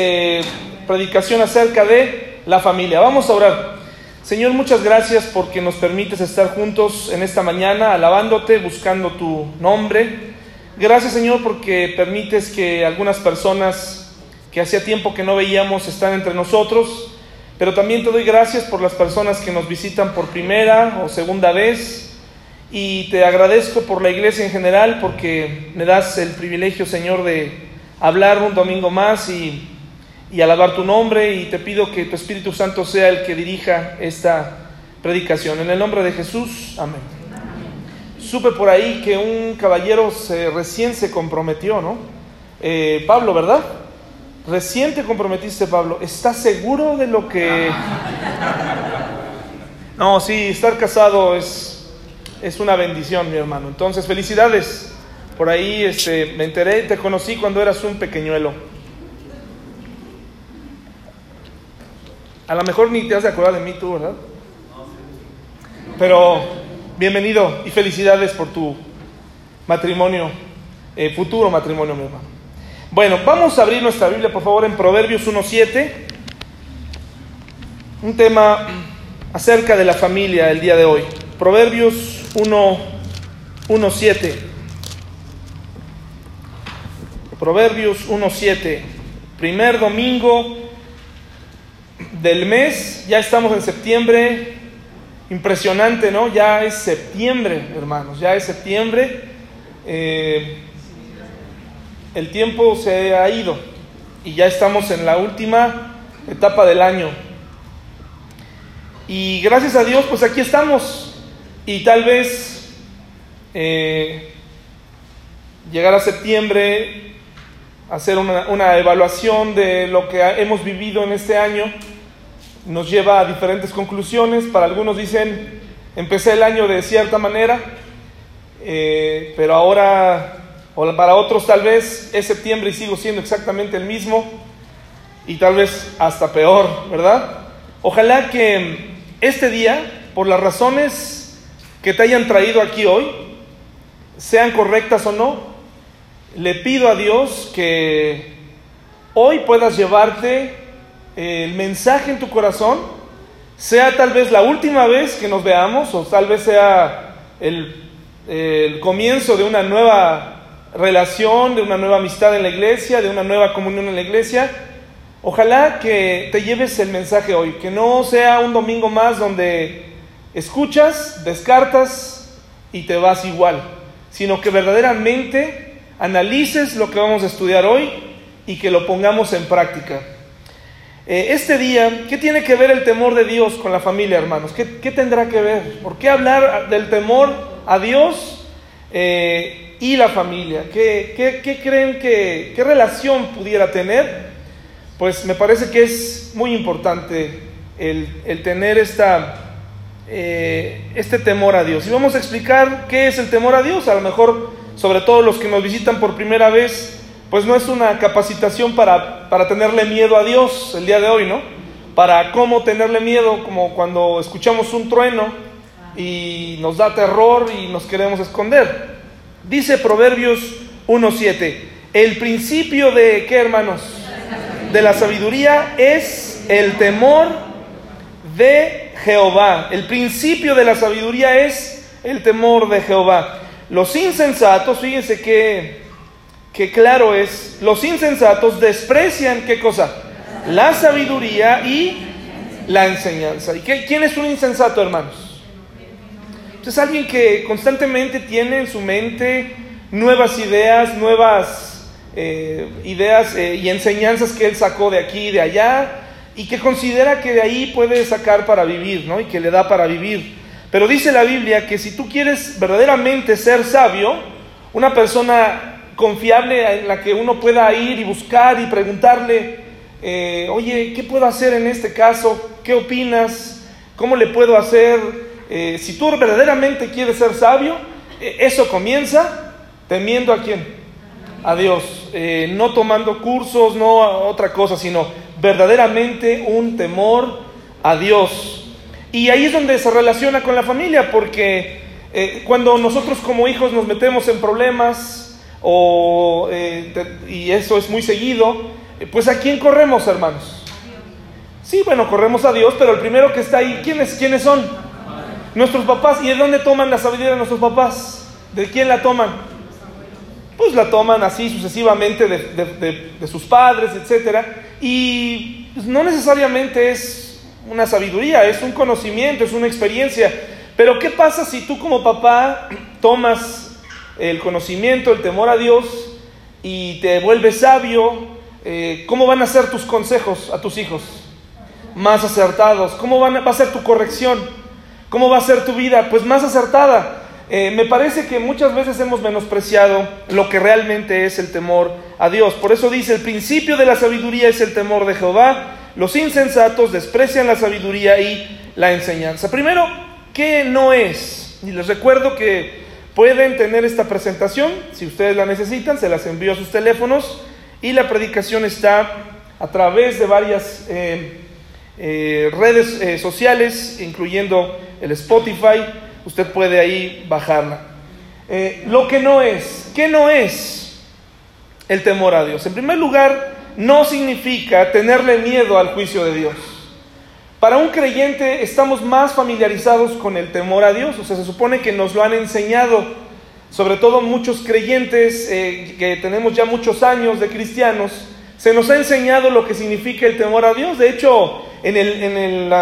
eh, predicación acerca de la familia. Vamos a orar. Señor, muchas gracias porque nos permites estar juntos en esta mañana, alabándote, buscando tu nombre. Gracias, Señor, porque permites que algunas personas que hacía tiempo que no veíamos están entre nosotros. Pero también te doy gracias por las personas que nos visitan por primera o segunda vez y te agradezco por la iglesia en general porque me das el privilegio, Señor, de hablar un domingo más y, alabar tu nombre y te pido que tu Espíritu Santo sea el que dirija esta predicación. En el nombre de Jesús, amén. Supe por ahí que un caballero se, recién se comprometió, ¿no? Eh, Pablo, ¿verdad? Recién te comprometiste, Pablo. ¿Estás seguro de lo que... No, sí, estar casado es es una bendición, mi hermano. Entonces, felicidades. Por ahí este, me enteré, te conocí cuando eras un pequeñuelo. A lo mejor ni te has de acordar de mí tú, ¿verdad? Pero bienvenido y felicidades por tu matrimonio, eh, futuro matrimonio, mi hermano. Bueno, vamos a abrir nuestra Biblia, por favor, en Proverbios 1.7. Un tema acerca de la familia el día de hoy. Proverbios 1.7. Proverbios 1.7. Primer domingo del mes, ya estamos en septiembre. Impresionante, ¿no? Ya es septiembre, hermanos, ya es septiembre. Eh, el tiempo se ha ido y ya estamos en la última etapa del año. Y gracias a Dios, pues aquí estamos y tal vez eh, llegar a septiembre, hacer una, una evaluación de lo que hemos vivido en este año, nos lleva a diferentes conclusiones. Para algunos dicen, empecé el año de cierta manera, eh, pero ahora, o para otros tal vez es septiembre y sigo siendo exactamente el mismo, y tal vez hasta peor, ¿verdad? Ojalá que este día, por las razones que te hayan traído aquí hoy, sean correctas o no, le pido a Dios que hoy puedas llevarte el mensaje en tu corazón, sea tal vez la última vez que nos veamos o tal vez sea el, el comienzo de una nueva relación, de una nueva amistad en la iglesia, de una nueva comunión en la iglesia. Ojalá que te lleves el mensaje hoy, que no sea un domingo más donde escuchas, descartas y te vas igual, sino que verdaderamente analices lo que vamos a estudiar hoy y que lo pongamos en práctica. Eh, este día, ¿qué tiene que ver el temor de Dios con la familia, hermanos? ¿Qué, tendrá que ver? ¿Por qué hablar del temor a Dios eh, y la familia? ¿Qué, creen que, qué relación pudiera tener? Pues me parece que es muy importante el, tener esta eh, este temor a Dios. Y vamos a explicar qué es el temor a Dios. A lo mejor, sobre todo los que nos visitan por primera vez, pues no es una capacitación para, para tenerle miedo a Dios el día de hoy, ¿no? Para cómo tenerle miedo, como cuando escuchamos un trueno y nos da terror y nos queremos esconder. Dice Proverbios 1.7, el principio de, ¿qué hermanos? De la sabiduría es el temor de Jehová. El principio de la sabiduría es el temor de Jehová. Los insensatos, fíjense que, que claro es, los insensatos desprecian qué cosa? La sabiduría y la enseñanza. ¿Y qué, quién es un insensato, hermanos? Es alguien que constantemente tiene en su mente nuevas ideas, nuevas eh, ideas eh, y enseñanzas que él sacó de aquí y de allá, y que considera que de ahí puede sacar para vivir, ¿no? Y que le da para vivir. Pero dice la Biblia que si tú quieres verdaderamente ser sabio, una persona confiable en la que uno pueda ir y buscar y preguntarle, eh, oye, ¿qué puedo hacer en este caso? ¿Qué opinas? ¿Cómo le puedo hacer? Eh, si tú verdaderamente quieres ser sabio, eh, eso comienza temiendo a quién? A Dios, no tomando cursos, no otra cosa, sino verdaderamente un temor a Dios. Y ahí es donde se relaciona con la familia, porque cuando nosotros como hijos nos metemos en problemas, o, eh, y eso es muy seguido, pues ¿a quién corremos, hermanos? Sí, bueno, corremos a Dios, pero el primero que está ahí, ¿quiénes, ¿quiénes son? Nuestros papás. ¿Y de dónde toman la sabiduría de nuestros papás? ¿De quién la toman? Pues la toman así sucesivamente de, de sus padres, etc. Y pues, no necesariamente es una sabiduría, es un conocimiento, es una experiencia. Pero ¿qué pasa si tú como papá tomas el conocimiento, el temor a Dios y te vuelves sabio? Eh, ¿Cómo van a ser tus consejos a tus hijos? Más acertados. ¿Cómo van, va a ser tu corrección? ¿Cómo va a ser tu vida? Pues más acertada. Eh, me parece que muchas veces hemos menospreciado lo que realmente es el temor a Dios. Por eso dice, el principio de la sabiduría es el temor de Jehová. Los insensatos desprecian la sabiduría y la enseñanza. Primero, ¿qué no es? Y les recuerdo que pueden tener esta presentación, si ustedes la necesitan, se las envío a sus teléfonos y la predicación está a través de varias eh, eh, redes eh, sociales, incluyendo el Spotify. Usted puede ahí bajarla. lo que no es, ¿qué no es el temor a Dios? En primer lugar, no significa tenerle miedo al juicio de Dios. Para un creyente estamos más familiarizados con el temor a Dios, o sea, se supone que nos lo han enseñado, sobre todo muchos creyentes eh, que tenemos ya muchos años de cristianos, se nos ha enseñado lo que significa el temor a Dios. De hecho, en el, en el,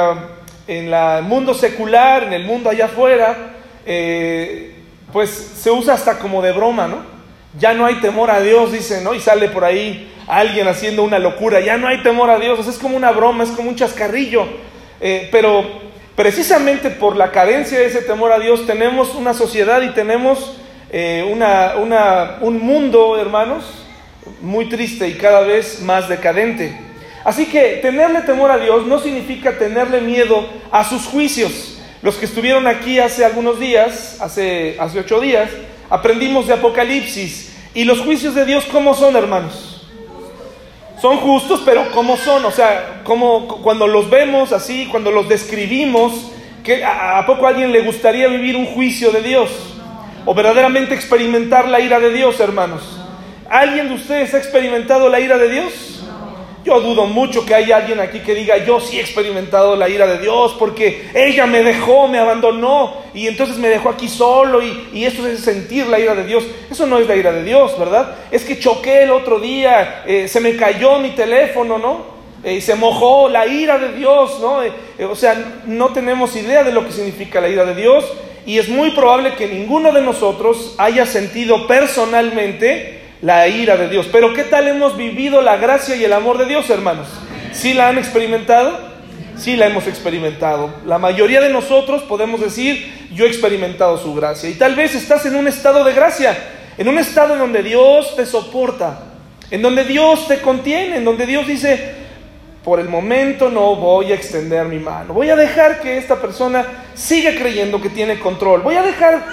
en el mundo secular, en el mundo allá afuera, eh, pues se usa hasta como de broma, ¿no? Ya no hay temor a Dios, dice, ¿no? Y sale por ahí alguien haciendo una locura, ya no hay temor a Dios, es como una broma, es como un chascarrillo, eh, pero precisamente por la carencia de ese temor a Dios tenemos una sociedad y tenemos eh, una, un mundo, hermanos, muy triste y cada vez más decadente. Así que tenerle temor a Dios no significa tenerle miedo a sus juicios. Los que estuvieron aquí hace algunos días, hace, hace ocho días, aprendimos de Apocalipsis. ¿Y los juicios de Dios cómo son, hermanos? son justos, pero ¿cómo son? O sea, como cuando los vemos así, cuando los describimos, ¿a, ¿a poco a alguien le gustaría vivir un juicio de Dios? O verdaderamente experimentar la ira de Dios, hermanos. ¿Alguien de ustedes ha experimentado la ira de Dios? Yo dudo mucho que haya alguien aquí que diga, yo sí he experimentado la ira de Dios porque ella me dejó, me abandonó y entonces me dejó aquí solo y, y eso es sentir la ira de Dios. Eso no es la ira de Dios, ¿verdad? Es que choqué el otro día, eh, se me cayó mi teléfono, ¿no? Eh, se mojó la ira de Dios, ¿no? Eh, o sea, no tenemos idea de lo que significa la ira de Dios y es muy probable que ninguno de nosotros haya sentido personalmente la ira de Dios. Pero ¿qué tal hemos vivido la gracia y el amor de Dios, hermanos? ¿Sí la han experimentado? Sí la hemos experimentado. La mayoría de nosotros podemos decir, yo he experimentado su gracia. Y tal vez estás en un estado de gracia, en un estado en donde Dios te soporta, en donde Dios te contiene, en donde Dios dice, por el momento no voy a extender mi mano. Voy a dejar que esta persona siga creyendo que tiene control. Voy a dejar,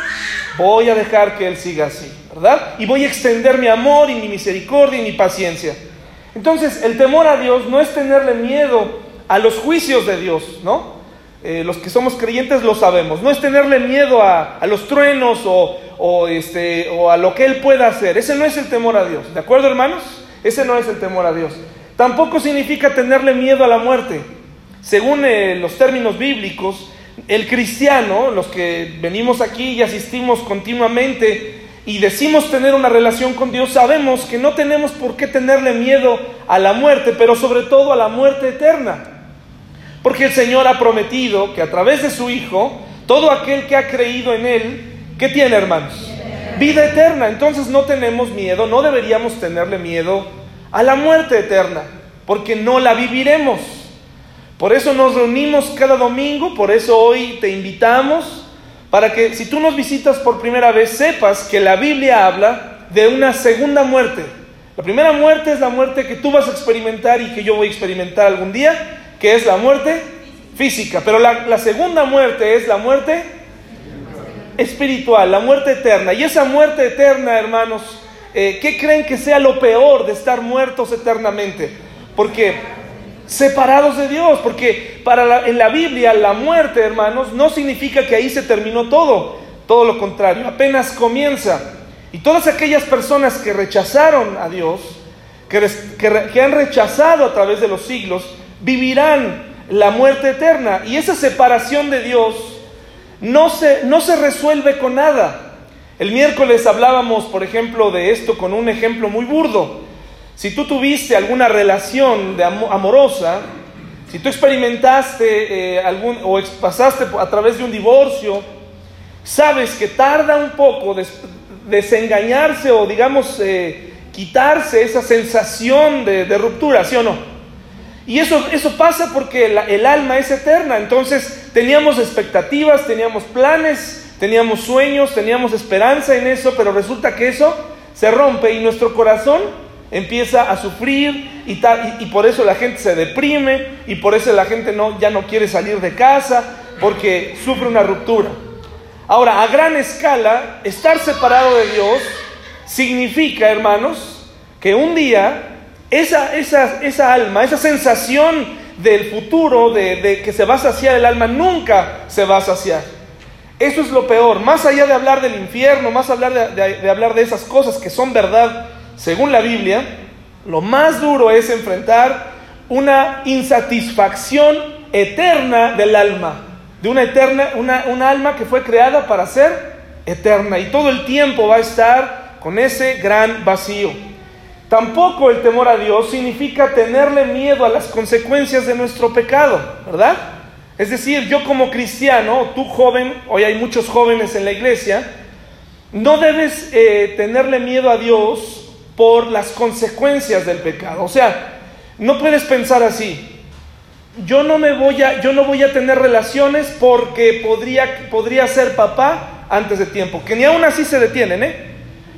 voy a dejar que él siga así. Y voy a extender mi amor y mi misericordia y mi paciencia. Entonces, el temor a Dios no es tenerle miedo a los juicios de Dios, ¿no? Eh, los que somos creyentes lo sabemos. No es tenerle miedo a, los truenos este, o a lo que Él pueda hacer. Ese no es el temor a Dios. ¿De acuerdo, hermanos? Ese no es el temor a Dios. Tampoco significa tenerle miedo a la muerte. Según eh, los términos bíblicos, el cristiano, los que venimos aquí y asistimos continuamente y decimos tener una relación con Dios, sabemos que no tenemos por qué tenerle miedo a la muerte, pero sobre todo a la muerte eterna. Porque el Señor ha prometido que a través de su Hijo, todo aquel que ha creído en Él, ¿qué tiene hermanos? Vida eterna. Entonces no tenemos miedo, no deberíamos tenerle miedo a la muerte eterna, porque no la viviremos. Por eso nos reunimos cada domingo, por eso hoy te invitamos para que si tú nos visitas por primera vez sepas que la Biblia habla de una segunda muerte. La primera muerte es la muerte que tú vas a experimentar y que yo voy a experimentar algún día, que es la muerte física. Pero la, segunda muerte es la muerte espiritual, la muerte eterna. Y esa muerte eterna, hermanos, eh, ¿qué creen que sea lo peor de estar muertos eternamente? Porque separados de Dios, porque para en la Biblia la muerte, hermanos, no significa que ahí se terminó todo, todo lo contrario, apenas comienza. Y todas aquellas personas que rechazaron a Dios, que, han rechazado a través de los siglos, vivirán la muerte eterna. Y esa separación de Dios no se, no se resuelve con nada. El miércoles hablábamos, por ejemplo, de esto con un ejemplo muy burdo. Si tú tuviste alguna relación de amorosa, si tú experimentaste eh, algún, o pasaste a través de un divorcio, sabes que tarda un poco desengañarse o digamos eh, quitarse esa sensación de, ruptura, ¿sí o no? Y eso, eso pasa porque el alma es eterna, entonces teníamos expectativas, teníamos planes, teníamos sueños, teníamos esperanza en eso, pero resulta que eso se rompe y nuestro corazón empieza a sufrir y, por eso la gente se deprime y por eso la gente ya no quiere salir de casa porque sufre una ruptura. Ahora, a gran escala, estar separado de Dios significa, hermanos, que un día esa, alma, esa sensación del futuro, de, que se va a saciar el alma, nunca se va a saciar. Eso es lo peor. Más allá de hablar del infierno, más hablar de hablar de esas cosas que son verdad según la Biblia, lo más duro es enfrentar una insatisfacción eterna del alma, de una eterna, una, alma que fue creada para ser eterna y todo el tiempo va a estar con ese gran vacío. Tampoco el temor a Dios significa tenerle miedo a las consecuencias de nuestro pecado, ¿verdad? Es decir, yo como cristiano, tú joven, hoy hay muchos jóvenes en la iglesia, no debes eh, tenerle miedo a Dios por las consecuencias del pecado. O sea, no puedes pensar así. Yo no me voy a, yo no voy a tener relaciones porque podría, podría ser papá antes de tiempo. Que ni aún así se detienen, ¿eh?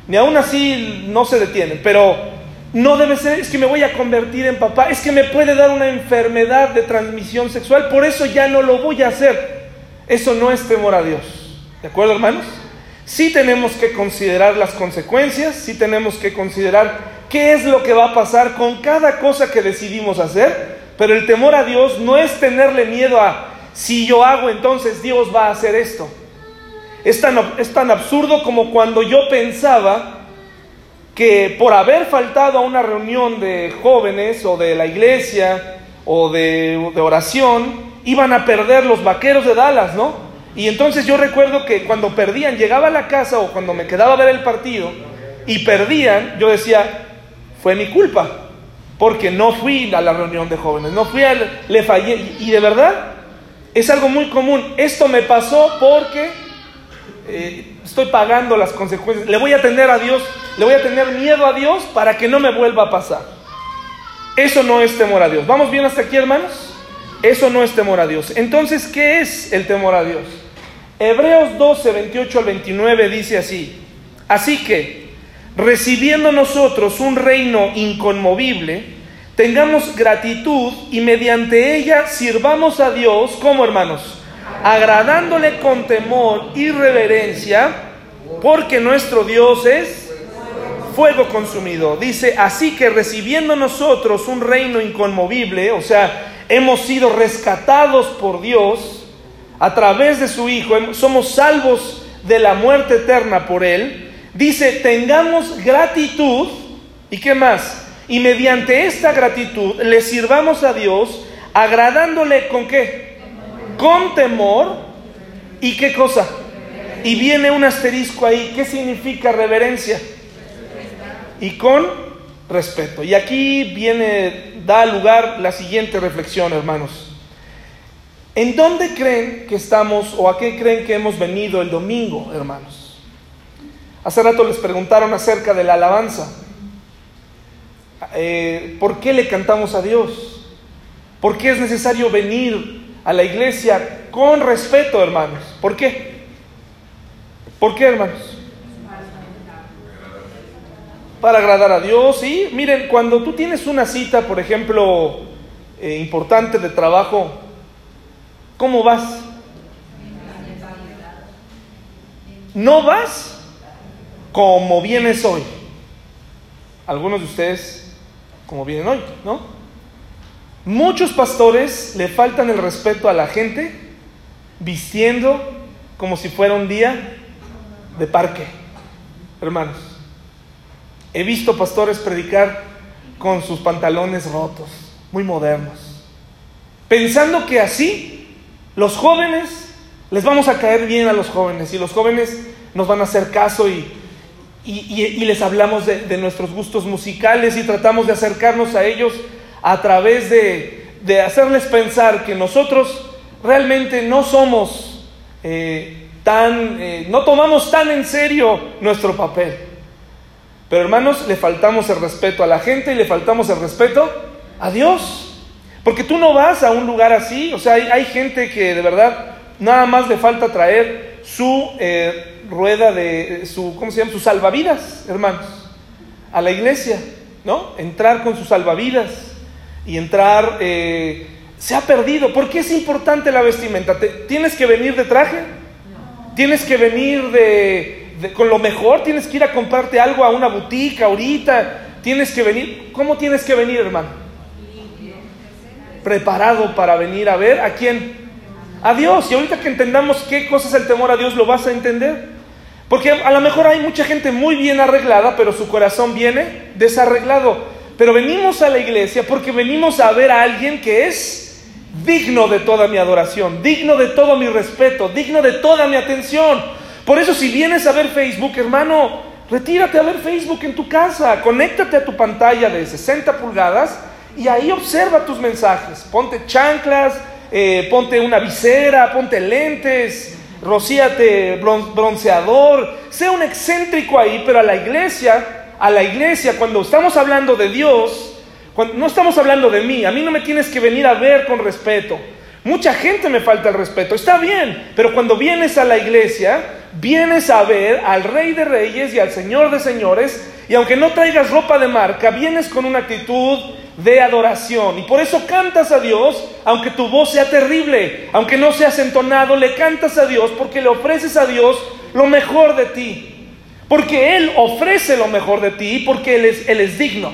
Ni aún así no se detienen. Pero no debe ser, es que me voy a convertir en papá, es que me puede dar una enfermedad de transmisión sexual, por eso ya no lo voy a hacer. Eso no es temor a Dios. ¿De acuerdo, hermanos? Sí tenemos que considerar las consecuencias, sí tenemos que considerar qué es lo que va a pasar con cada cosa que decidimos hacer, pero el temor a Dios no es tenerle miedo a si yo hago entonces Dios va a hacer esto. Es tan, es tan absurdo como cuando yo pensaba que por haber faltado a una reunión de jóvenes o de la iglesia o de, de oración, iban a perder los vaqueros de Dallas, ¿no? Y entonces yo recuerdo que cuando perdían, llegaba a la casa o cuando me quedaba a ver el partido y perdían, yo decía, fue mi culpa, porque no fui a la reunión de jóvenes, no fui al, le fallé. Y de verdad, es algo muy común. Esto me pasó porque eh, estoy pagando las consecuencias. Le voy a tener a Dios, le voy a tener miedo a Dios para que no me vuelva a pasar. Eso no es temor a Dios. ¿Vamos bien hasta aquí, hermanos? Eso no es temor a Dios. Entonces, ¿qué es el temor a Dios? Hebreos 12, 28 al 29 dice así, así que, recibiendo nosotros un reino inconmovible, tengamos gratitud y mediante ella sirvamos a Dios como hermanos, agradándole con temor y reverencia, porque nuestro Dios es fuego consumido. Dice, así que recibiendo nosotros un reino inconmovible, o sea, hemos sido rescatados por Dios, a través de su Hijo, somos salvos de la muerte eterna por Él, dice, tengamos gratitud, ¿y qué más? Y mediante esta gratitud le sirvamos a Dios, agradándole con qué? Con temor. ¿Y qué cosa? Y viene un asterisco ahí. ¿Qué significa reverencia? Y con respeto. Y aquí viene, da lugar la siguiente reflexión, hermanos. ¿En dónde creen que estamos o a qué creen que hemos venido el domingo, hermanos? Hace rato les preguntaron acerca de la alabanza. Eh, ¿Por qué le cantamos a Dios? ¿Por qué es necesario venir a la iglesia con respeto, hermanos? ¿Por qué? ¿Por qué, hermanos? Para agradar a Dios, sí. Miren, cuando tú tienes una cita, por ejemplo, eh, importante de trabajo, ¿Cómo vas? No vas como vienes hoy. Algunos de ustedes como vienen hoy, ¿no? Muchos pastores le faltan el respeto a la gente vistiendo como si fuera un día de parque. Hermanos, he visto pastores predicar con sus pantalones rotos, muy modernos. Pensando que así los jóvenes, les vamos a caer bien a los jóvenes y los jóvenes nos van a hacer caso y, y, les hablamos de, de, nuestros gustos musicales y tratamos de acercarnos a ellos a través de, de hacerles pensar que nosotros realmente no somos eh, tan, eh, no tomamos tan en serio nuestro papel. Pero hermanos, le faltamos el respeto a la gente y le faltamos el respeto a Dios. Porque tú no vas a un lugar así, o sea, hay, gente que de verdad nada más le falta traer su eh, rueda de, su, ¿cómo se llama? Sus salvavidas, hermanos, a la iglesia, ¿no? Entrar con sus salvavidas y entrar se ha perdido. ¿Por qué es importante la vestimenta? ¿Tienes que venir de traje? ¿Tienes que venir de, con lo mejor? ¿Tienes que ir a comprarte algo a una boutique ahorita? ¿Tienes que venir? ¿Cómo tienes que venir, hermano? Preparado para venir a ver a quién? A Dios. Y ahorita que entendamos qué cosa es el temor a Dios, lo vas a entender. Porque a lo mejor hay mucha gente muy bien arreglada, pero su corazón viene desarreglado. Pero venimos a la iglesia porque venimos a ver a alguien que es digno de toda mi adoración, digno de todo mi respeto, digno de toda mi atención. Por eso si vienes a ver Facebook, hermano, retírate a ver Facebook en tu casa, conéctate a tu pantalla de 60 pulgadas y ahí observa tus mensajes. Ponte chanclas, eh, ponte una visera, ponte lentes, rocíate bronceador, sea un excéntrico ahí, pero a la iglesia, a la iglesia, cuando estamos hablando de Dios, no estamos hablando de mí, a mí no me tienes que venir a ver con respeto. Mucha gente me falta el respeto, está bien, pero cuando vienes a la iglesia, vienes a ver al Rey de Reyes y al Señor de Señores, y aunque no traigas ropa de marca, vienes con una actitud de adoración. Y por eso cantas a Dios, aunque tu voz sea terrible, aunque no seas entonado, le cantas a Dios porque le ofreces a Dios lo mejor de ti. Porque Él ofrece lo mejor de ti, porque Él es, Él es digno.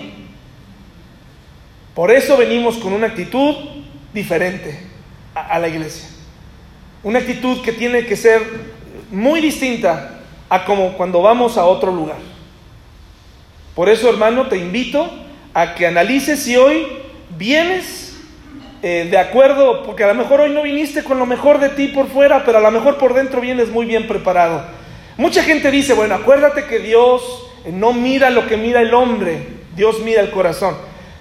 Por eso venimos con una actitud diferente a, la iglesia. Una actitud que tiene que ser muy distinta a como cuando vamos a otro lugar. Por eso, hermano, te invito a que analices si hoy vienes eh, de acuerdo, porque a lo mejor hoy no viniste con lo mejor de ti por fuera, pero a lo mejor por dentro vienes muy bien preparado. Mucha gente dice, bueno, acuérdate que Dios no mira lo que mira el hombre, Dios mira el corazón.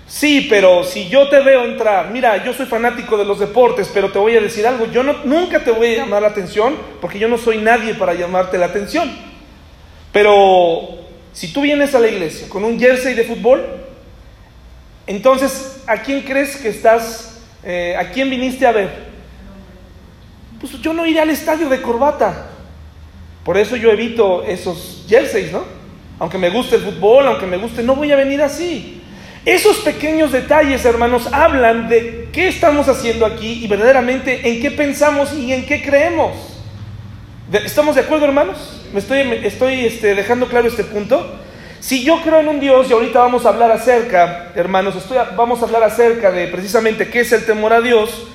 Sí, pero si yo te veo entrar, mira, yo soy fanático de los deportes, pero te voy a decir algo, yo no, nunca te voy a llamar la atención porque yo no soy nadie para llamarte la atención. Pero si tú vienes a la iglesia con un jersey de fútbol, entonces, ¿a quién crees que estás, eh, a quién viniste a ver? Pues yo no iré al estadio de corbata. Por eso yo evito esos jerseys, ¿no? Aunque me guste el fútbol, aunque me guste, no voy a venir así. Esos pequeños detalles, hermanos, hablan de qué estamos haciendo aquí y verdaderamente en qué pensamos y en qué creemos. ¿Estamos de acuerdo, hermanos? ¿Me estoy, estoy este, dejando claro este punto? Si yo creo en un Dios, y ahorita vamos a hablar acerca, hermanos, vamos a hablar acerca de precisamente qué es el temor a Dios,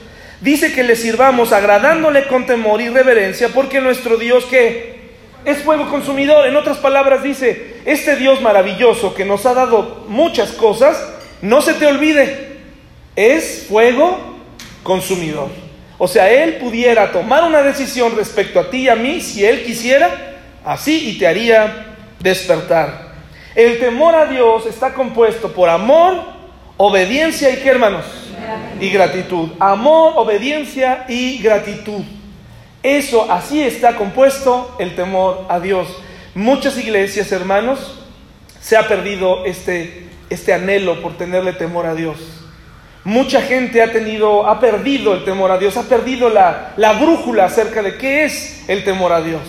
dice que le sirvamos agradándole con temor y reverencia, porque nuestro Dios que es fuego consumidor. En otras palabras dice, este Dios maravilloso que nos ha dado muchas cosas, no se te olvide, es fuego consumidor. O sea, Él pudiera tomar una decisión respecto a ti y a mí, si Él quisiera, así y te haría despertar. El temor a Dios está compuesto por amor, obediencia y qué hermanos? Y gratitud. Amor, obediencia y gratitud. Eso, así está compuesto el temor a Dios. Muchas iglesias, hermanos, se ha perdido este, este anhelo por tenerle temor a Dios. Mucha gente ha tenido, ha perdido el temor a Dios, ha perdido la, la brújula acerca de qué es el temor a Dios.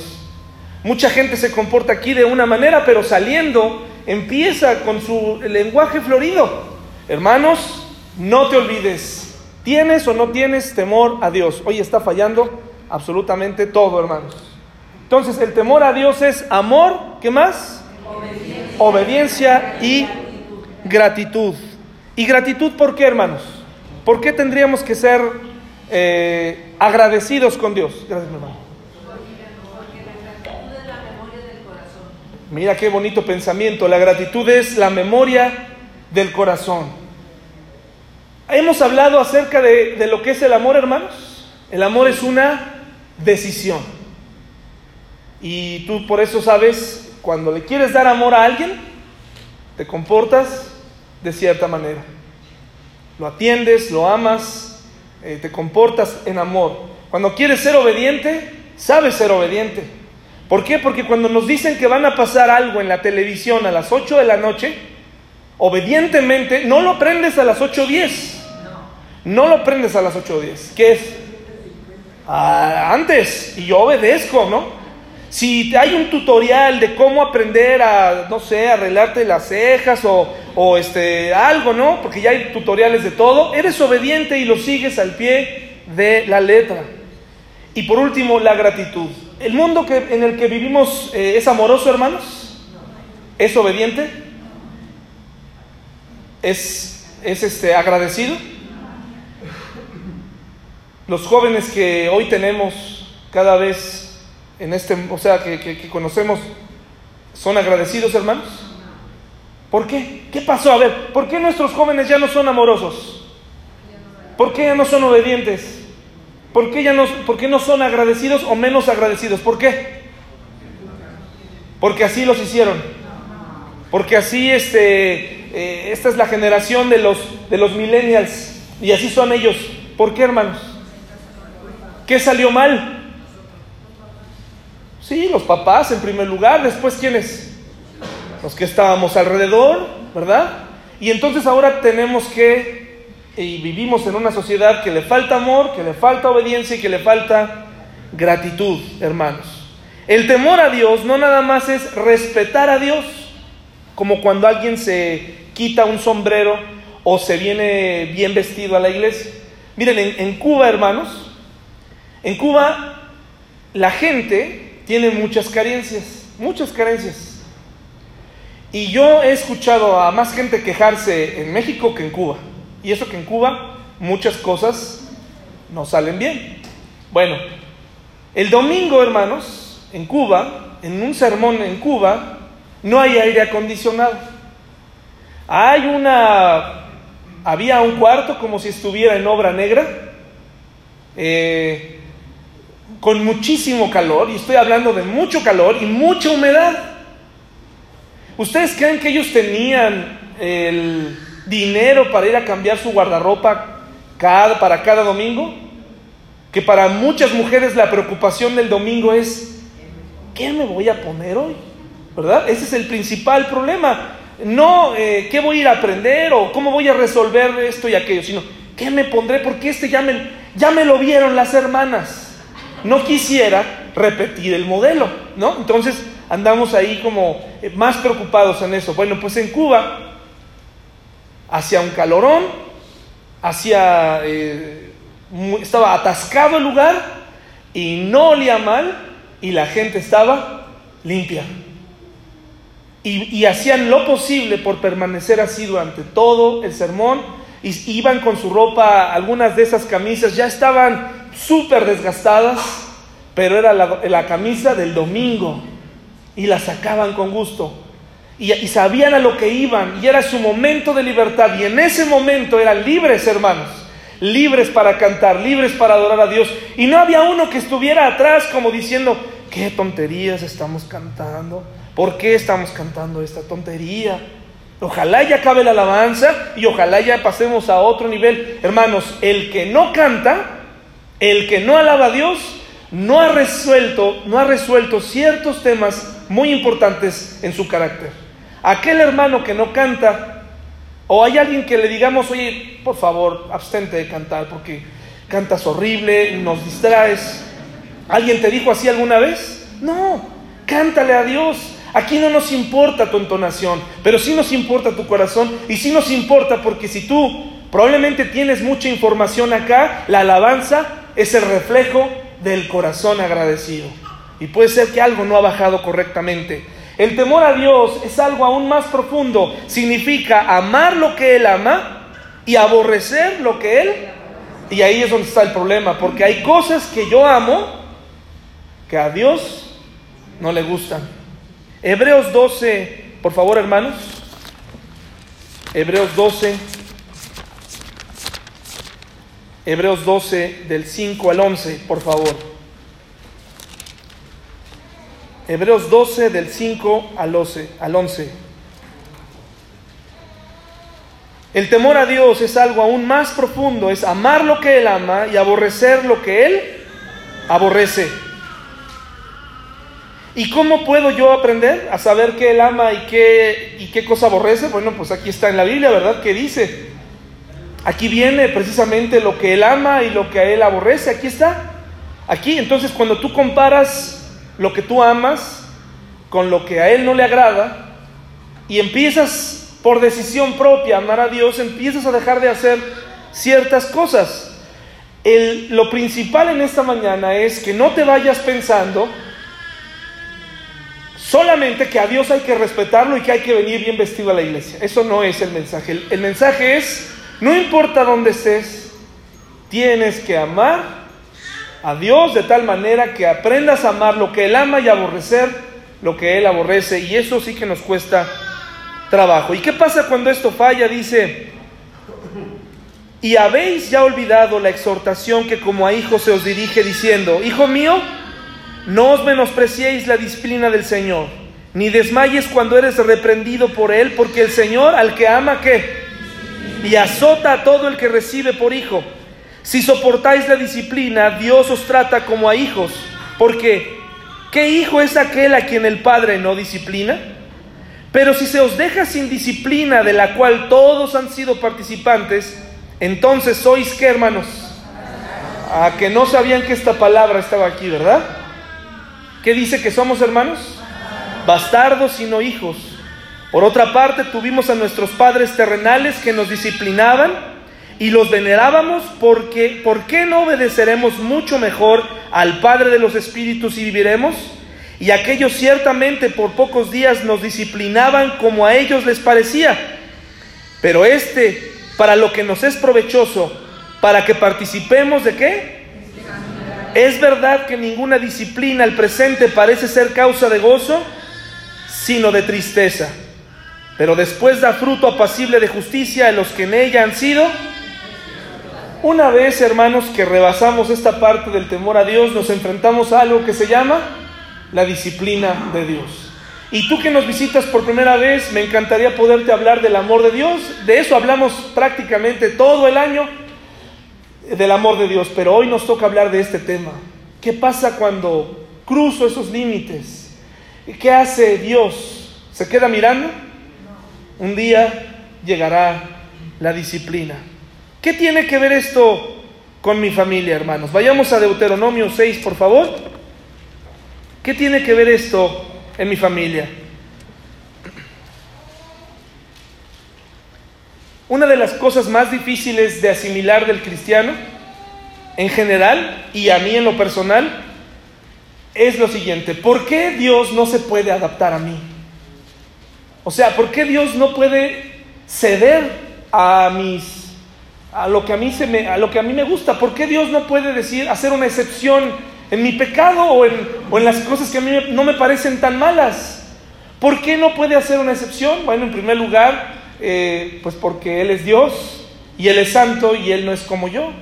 Mucha gente se comporta aquí de una manera, pero saliendo empieza con su lenguaje florido. Hermanos, no te olvides, ¿tienes o no tienes temor a Dios? Hoy está fallando absolutamente todo, hermanos. Entonces, el temor a Dios es amor, ¿qué más? Obediencia, y gratitud. ¿Y gratitud por qué, hermanos? ¿Por qué tendríamos que ser eh, agradecidos con Dios? Gracias, hermano. Mira qué bonito pensamiento. La gratitud es la memoria del corazón. Hemos hablado acerca de, de lo que es el amor, hermanos. El amor es una decisión. Y tú por eso sabes, cuando le quieres dar amor a alguien, te comportas de cierta manera. Lo atiendes, lo amas, eh, te comportas en amor. Cuando quieres ser obediente, sabes ser obediente. ¿Por qué? Porque cuando nos dicen que van a pasar algo en la televisión a las 8 de la noche, obedientemente no lo prendes a las 8.10. No lo prendes a las 8.10. ¿Qué es? Ah, antes. Y yo obedezco, ¿no? Si hay un tutorial de cómo aprender a, no sé, arreglarte las cejas o, o este, algo, ¿no? Porque ya hay tutoriales de todo, eres obediente y lo sigues al pie de la letra. Y por último, la gratitud. ¿El mundo que, en el que vivimos eh, es amoroso, hermanos? ¿Es obediente? ¿Es, es este, agradecido? Los jóvenes que hoy tenemos cada vez en este, o sea, que, que conocemos, ¿son agradecidos, hermanos? ¿Por qué? ¿Qué pasó? A ver, ¿por qué nuestros jóvenes ya no son amorosos? ¿Por qué ya no son obedientes? ¿Por qué, ya no, ¿Por qué no son agradecidos o menos agradecidos? ¿Por qué? Porque así los hicieron. Porque así este, eh, esta es la generación de los, de los millennials. Y así son ellos. ¿Por qué, hermanos? ¿Qué salió mal? Sí, los papás en primer lugar. Después, ¿quiénes? Los que estábamos alrededor, ¿verdad? Y entonces ahora tenemos que y vivimos en una sociedad que le falta amor, que le falta obediencia y que le falta gratitud, hermanos. El temor a Dios no nada más es respetar a Dios, como cuando alguien se quita un sombrero o se viene bien vestido a la iglesia. Miren, en, en Cuba, hermanos, en Cuba la gente tiene muchas carencias, muchas carencias. Y yo he escuchado a más gente quejarse en México que en Cuba. Y eso que en Cuba muchas cosas no salen bien. Bueno, el domingo, hermanos, en Cuba, en un sermón en Cuba, no hay aire acondicionado. Hay una, había un cuarto como si estuviera en obra negra, eh, con muchísimo calor, y estoy hablando de mucho calor y mucha humedad. ¿Ustedes creen que ellos tenían el dinero para ir a cambiar su guardarropa cada, para cada domingo? Que para muchas mujeres la preocupación del domingo es, ¿qué me voy a poner hoy? ¿Verdad? Ese es el principal problema. No, eh, ¿qué voy a ir a aprender o cómo voy a resolver esto y aquello? Sino, ¿qué me pondré? Porque este ya me, ya me lo vieron las hermanas. No quisiera repetir el modelo, ¿no? Entonces andamos ahí como eh, más preocupados en eso. Bueno, pues en Cuba hacía un calorón, hacía, eh, estaba atascado el lugar y no olía mal y la gente estaba limpia. Y, hacían lo posible por permanecer así durante todo el sermón. Y iban con su ropa, algunas de esas camisas ya estaban súper desgastadas, pero era la, la camisa del domingo y la sacaban con gusto y, sabían a lo que iban y era su momento de libertad y en ese momento eran libres hermanos, libres para cantar, libres para adorar a Dios y no había uno que estuviera atrás como diciendo, qué tonterías estamos cantando, ¿por qué estamos cantando esta tontería? Ojalá ya acabe la alabanza y ojalá ya pasemos a otro nivel. Hermanos, el que no canta, el que no alaba a Dios, no ha resuelto, no ha resuelto ciertos temas muy importantes en su carácter. Aquel hermano que no canta, o hay alguien que le digamos, oye, por favor, abstente de cantar porque cantas horrible, nos distraes. ¿Alguien te dijo así alguna vez? No, cántale a Dios. Aquí no nos importa tu entonación, pero sí nos importa tu corazón y sí nos importa porque si tú probablemente tienes mucha información acá, la alabanza es el reflejo del corazón agradecido. Y puede ser que algo no ha bajado correctamente. El temor a Dios es algo aún más profundo. Significa amar lo que Él ama y aborrecer lo que Él. Y ahí es donde está el problema, porque hay cosas que yo amo que a Dios no le gustan. Hebreos 12, por favor hermanos. Hebreos 12, Hebreos 12 del 5 al 11, por favor. Hebreos 12 del 5 al 11. Al 11. El temor a Dios es algo aún más profundo, es amar lo que Él ama y aborrecer lo que Él aborrece. ¿Y cómo puedo yo aprender a saber qué Él ama y qué, y qué cosa aborrece? Bueno, pues aquí está en la Biblia, ¿verdad? Que dice, Aquí viene precisamente lo que Él ama y lo que a Él aborrece. Aquí está. Aquí, entonces cuando tú comparas lo que tú amas con lo que a Él no le agrada y empiezas por decisión propia a amar a Dios, empiezas a dejar de hacer ciertas cosas. lo principal en esta mañana es que no te vayas pensando solamente que a Dios hay que respetarlo y que hay que venir bien vestido a la iglesia. Eso no es el mensaje. el mensaje es no importa dónde estés, tienes que amar a Dios de tal manera que aprendas a amar lo que Él ama y aborrecer lo que Él aborrece. Y eso sí que nos cuesta trabajo. ¿Y qué pasa cuando esto falla? Dice, y habéis ya olvidado la exhortación que como a hijos se os dirige diciendo, Hijo mío, no os menospreciéis la disciplina del Señor, ni desmayes cuando eres reprendido por Él, porque el Señor al que ama, ¿qué? y azota a todo el que recibe por hijo. Si soportáis la disciplina, Dios os trata como a hijos, porque ¿qué hijo es aquel a quien el Padre no disciplina? Pero si se os deja sin disciplina de la cual todos han sido participantes, entonces sois qué hermanos? A que no sabían que esta palabra estaba aquí, ¿verdad? ¿Qué dice que somos hermanos? Bastardos y no hijos. Por otra parte, tuvimos a nuestros padres terrenales que nos disciplinaban y los venerábamos porque ¿por qué no obedeceremos mucho mejor al Padre de los Espíritus y viviremos? Y aquellos ciertamente por pocos días nos disciplinaban como a ellos les parecía. Pero este, para lo que nos es provechoso, para que participemos de qué? Es verdad que ninguna disciplina al presente parece ser causa de gozo, sino de tristeza pero después da fruto apacible de justicia a los que en ella han sido. Una vez, hermanos, que rebasamos esta parte del temor a Dios, nos enfrentamos a algo que se llama la disciplina de Dios. Y tú que nos visitas por primera vez, me encantaría poderte hablar del amor de Dios. De eso hablamos prácticamente todo el año, del amor de Dios. Pero hoy nos toca hablar de este tema. ¿Qué pasa cuando cruzo esos límites? ¿Qué hace Dios? ¿Se queda mirando? un día llegará la disciplina. ¿Qué tiene que ver esto con mi familia, hermanos? Vayamos a Deuteronomio 6, por favor. ¿Qué tiene que ver esto en mi familia? Una de las cosas más difíciles de asimilar del cristiano, en general, y a mí en lo personal, es lo siguiente. ¿Por qué Dios no se puede adaptar a mí? O sea, ¿por qué Dios no puede ceder a mis a lo que a mí se me a lo que a mí me gusta? ¿Por qué Dios no puede decir hacer una excepción en mi pecado o en, o en las cosas que a mí no me parecen tan malas? ¿Por qué no puede hacer una excepción? Bueno, en primer lugar, eh, pues porque Él es Dios y Él es santo y Él no es como yo.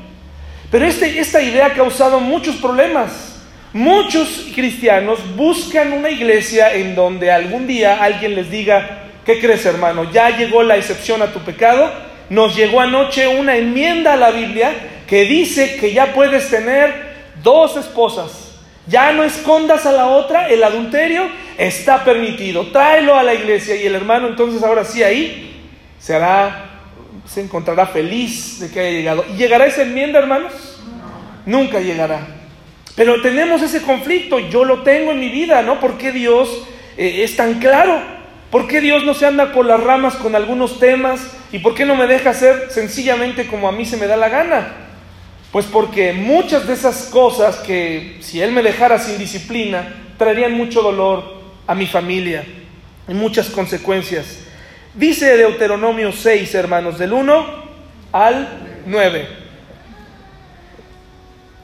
Pero este, esta idea ha causado muchos problemas. Muchos cristianos buscan una iglesia en donde algún día alguien les diga, ¿qué crees hermano? Ya llegó la excepción a tu pecado. Nos llegó anoche una enmienda a la Biblia que dice que ya puedes tener dos esposas. Ya no escondas a la otra, el adulterio está permitido. Tráelo a la iglesia y el hermano entonces ahora sí ahí se hará, se encontrará feliz de que haya llegado. ¿Y llegará esa enmienda, hermanos? Nunca llegará. Pero tenemos ese conflicto, yo lo tengo en mi vida, ¿no? ¿Por qué Dios eh, es tan claro? ¿Por qué Dios no se anda por las ramas con algunos temas? ¿Y por qué no me deja hacer sencillamente como a mí se me da la gana? Pues porque muchas de esas cosas que si Él me dejara sin disciplina, traerían mucho dolor a mi familia y muchas consecuencias. Dice Deuteronomio 6, hermanos, del 1 al 9.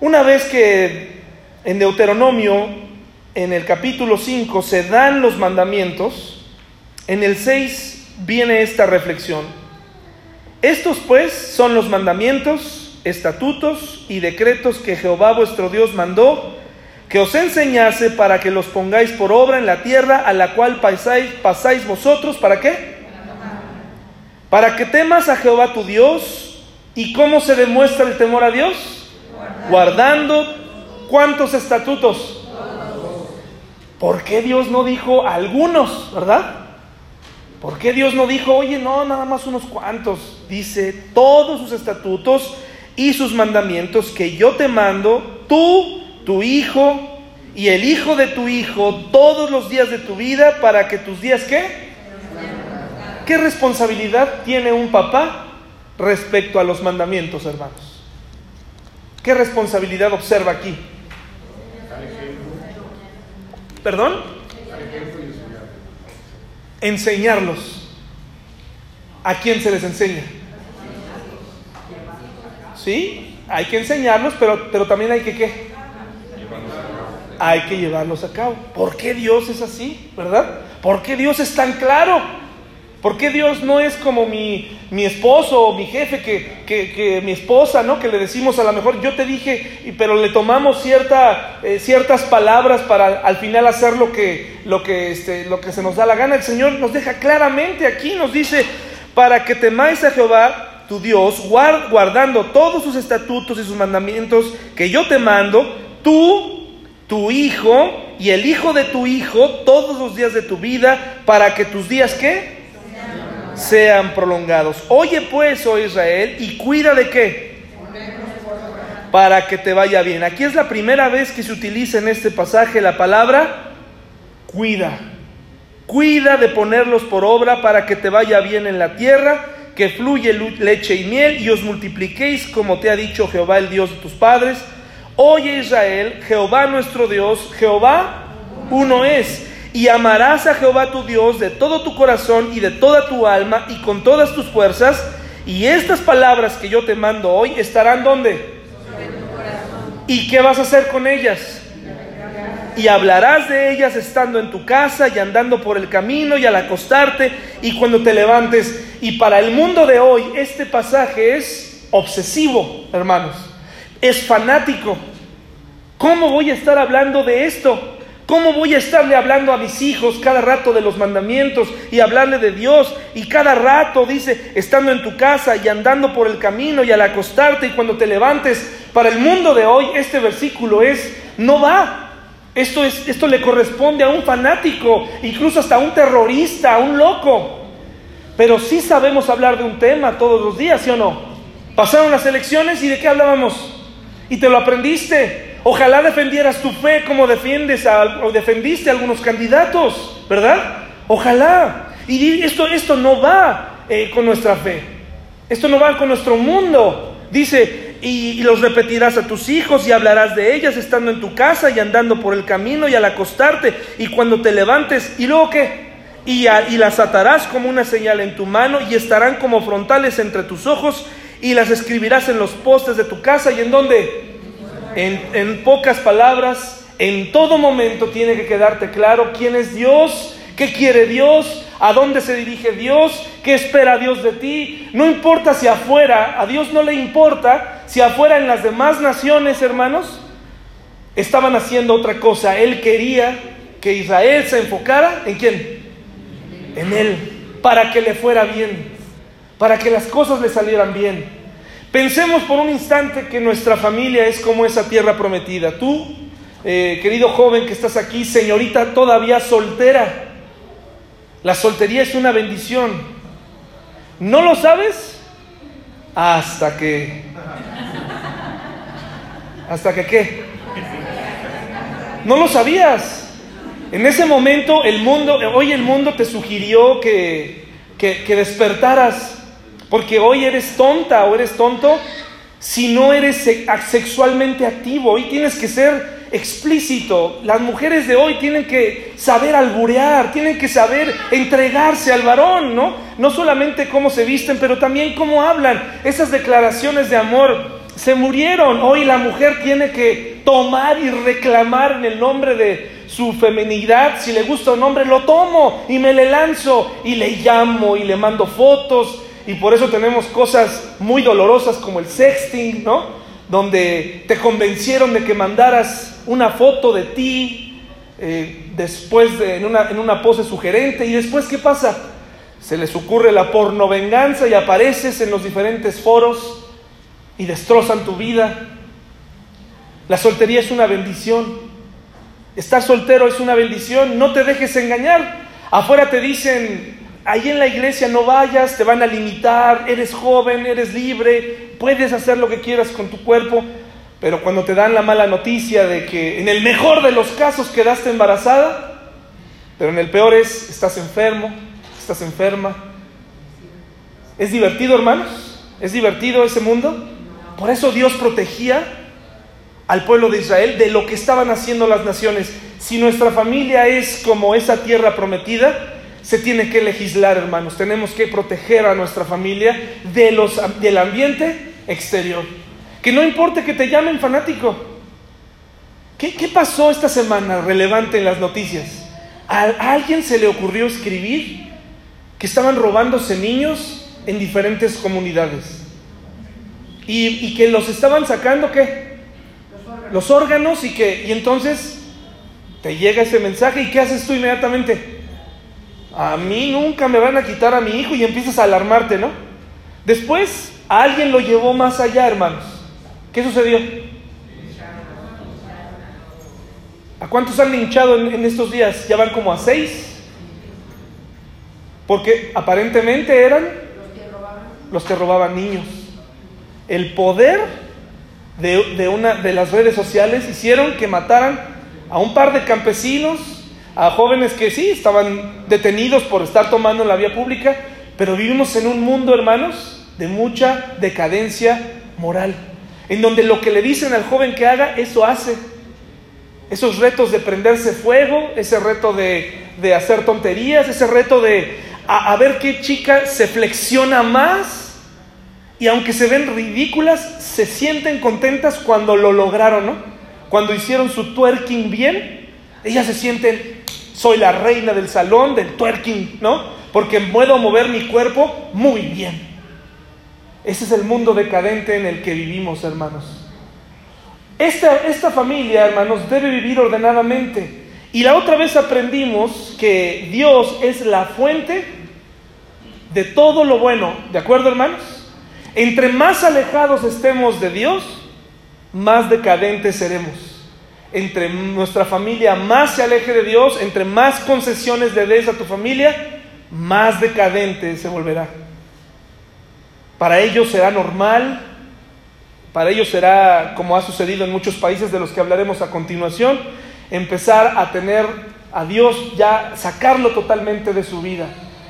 Una vez que en Deuteronomio, en el capítulo 5, se dan los mandamientos. En el 6 viene esta reflexión. Estos pues son los mandamientos, estatutos y decretos que Jehová vuestro Dios mandó que os enseñase para que los pongáis por obra en la tierra a la cual pasáis, pasáis vosotros. ¿Para qué? Para que temas a Jehová tu Dios. ¿Y cómo se demuestra el temor a Dios? Guardando cuántos estatutos. ¿Por qué Dios no dijo algunos, verdad? ¿Por qué Dios no dijo, oye, no, nada más unos cuantos? Dice, todos sus estatutos y sus mandamientos que yo te mando, tú, tu hijo y el hijo de tu hijo todos los días de tu vida para que tus días, ¿qué? ¿Qué responsabilidad tiene un papá respecto a los mandamientos, hermanos? ¿Qué responsabilidad observa aquí? ¿Perdón? Enseñarlos. ¿A quién se les enseña? ¿Sí? Hay que enseñarlos, pero, pero también hay que qué? Hay que llevarlos a cabo. ¿Por qué Dios es así? ¿Verdad? ¿Por qué Dios es tan claro? ¿Por qué Dios no es como mi, mi esposo o mi jefe, que, que, mi esposa, ¿no? Que le decimos a lo mejor, yo te dije, pero le tomamos cierta, eh, ciertas palabras para al final hacer lo que, lo, que, este, lo que se nos da la gana. El Señor nos deja claramente aquí, nos dice, para que temáis a Jehová, tu Dios, guardando todos sus estatutos y sus mandamientos que yo te mando, tú, tu hijo y el hijo de tu hijo todos los días de tu vida, para que tus días, ¿qué? Sean prolongados. Oye pues, oh Israel, y cuida de qué? Para que te vaya bien. Aquí es la primera vez que se utiliza en este pasaje la palabra cuida. Cuida de ponerlos por obra para que te vaya bien en la tierra, que fluye leche y miel, y os multipliquéis como te ha dicho Jehová, el Dios de tus padres. Oye Israel, Jehová nuestro Dios, Jehová uno es y amarás a Jehová tu Dios de todo tu corazón y de toda tu alma y con todas tus fuerzas. Y estas palabras que yo te mando hoy estarán donde? ¿Y qué vas a hacer con ellas? Y hablarás de ellas estando en tu casa y andando por el camino y al acostarte y cuando te levantes. Y para el mundo de hoy este pasaje es obsesivo, hermanos. Es fanático. ¿Cómo voy a estar hablando de esto? ¿Cómo voy a estarle hablando a mis hijos cada rato de los mandamientos y hablarle de Dios? Y cada rato, dice, estando en tu casa y andando por el camino y al acostarte y cuando te levantes. Para el mundo de hoy, este versículo es, no va. Esto, es, esto le corresponde a un fanático, incluso hasta a un terrorista, a un loco. Pero sí sabemos hablar de un tema todos los días, ¿sí o no? Pasaron las elecciones y de qué hablábamos. Y te lo aprendiste. Ojalá defendieras tu fe como defiendes o defendiste a algunos candidatos, ¿verdad? Ojalá. Y esto, esto no va eh, con nuestra fe. Esto no va con nuestro mundo. Dice, y, los repetirás a tus hijos y hablarás de ellas estando en tu casa y andando por el camino y al acostarte y cuando te levantes. ¿Y luego qué? Y, y las atarás como una señal en tu mano y estarán como frontales entre tus ojos y las escribirás en los postes de tu casa y en dónde? En, pocas palabras, en todo momento tiene que quedarte claro quién es Dios, qué quiere Dios, a dónde se dirige Dios, qué espera Dios de ti. No importa si afuera, a Dios no le importa si afuera en las demás naciones, hermanos, estaban haciendo otra cosa. Él quería que Israel se enfocara en quién? En Él, para que le fuera bien, para que las cosas le salieran bien. Pensemos por un instante que nuestra familia es como esa tierra prometida. Tú, eh, querido joven que estás aquí, señorita todavía soltera, la soltería es una bendición. ¿No lo sabes? Hasta que... ¿Hasta que qué? No lo sabías. En ese momento el mundo, hoy el mundo te sugirió que, que, que despertaras porque hoy eres tonta o eres tonto si no eres sexualmente activo. Hoy tienes que ser explícito. Las mujeres de hoy tienen que saber alburear, tienen que saber entregarse al varón, ¿no? No solamente cómo se visten, pero también cómo hablan. Esas declaraciones de amor se murieron. Hoy la mujer tiene que tomar y reclamar en el nombre de su feminidad. Si le gusta un hombre, lo tomo y me le lanzo y le llamo y le mando fotos y por eso tenemos cosas muy dolorosas como el sexting, ¿no? Donde te convencieron de que mandaras una foto de ti eh, después de, en, una, en una pose sugerente y después ¿qué pasa? Se les ocurre la porno venganza y apareces en los diferentes foros y destrozan tu vida. La soltería es una bendición. Estar soltero es una bendición. No te dejes engañar. Afuera te dicen, ahí en la iglesia no vayas, te van a limitar, eres joven, eres libre, puedes hacer lo que quieras con tu cuerpo. Pero cuando te dan la mala noticia de que en el mejor de los casos quedaste embarazada, pero en el peor es, estás enfermo, estás enferma. ¿Es divertido, hermanos? ¿Es divertido ese mundo? Por eso Dios protegía al pueblo de Israel de lo que estaban haciendo las naciones. Si nuestra familia es como esa tierra prometida, se tiene que legislar, hermanos. Tenemos que proteger a nuestra familia de los, del ambiente exterior. Que no importe que te llamen fanático. ¿Qué, pasó esta semana relevante en las noticias? ¿A alguien se le ocurrió escribir que estaban robándose niños en diferentes comunidades. Y, que los estaban sacando, ¿qué? Los órganos. y que, y entonces te llega ese mensaje y ¿qué haces tú inmediatamente? A mí nunca me van a quitar a mi hijo y empiezas a alarmarte, ¿no? Después, alguien lo llevó más allá, hermanos. ¿Qué sucedió? ¿A cuántos han hinchado en, en estos días? Ya van como a seis. Porque aparentemente eran los que robaban, niños. El poder de, una, de las redes sociales hicieron que mataran a un par de campesinos, a jóvenes que sí estaban detenidos por estar tomando la vía pública, pero vivimos en un mundo, hermanos, de mucha decadencia moral, en donde lo que le dicen al joven que haga, eso hace. Esos retos de prenderse fuego, ese reto de, de hacer tonterías, ese reto de a, ver qué chica se flexiona más y aunque se ven ridículas, se sienten contentas cuando lo lograron, ¿no? Cuando hicieron su twerking bien, ellas se sienten, soy la reina del salón, del twerking, ¿no? Porque puedo mover mi cuerpo muy bien. Ese es el mundo decadente en el que vivimos, hermanos. Esta, esta familia, hermanos, debe vivir ordenadamente. Y la otra vez aprendimos que Dios es la fuente de todo lo bueno. ¿De acuerdo, hermanos? Entre más alejados estemos de Dios, más decadentes seremos. Entre nuestra familia más se aleje de Dios, entre más concesiones le des a tu familia, más decadente se volverá. Para ellos será normal, para ellos será, como ha sucedido en muchos países de los que hablaremos a continuación, empezar a tener a Dios ya, sacarlo totalmente de su vida.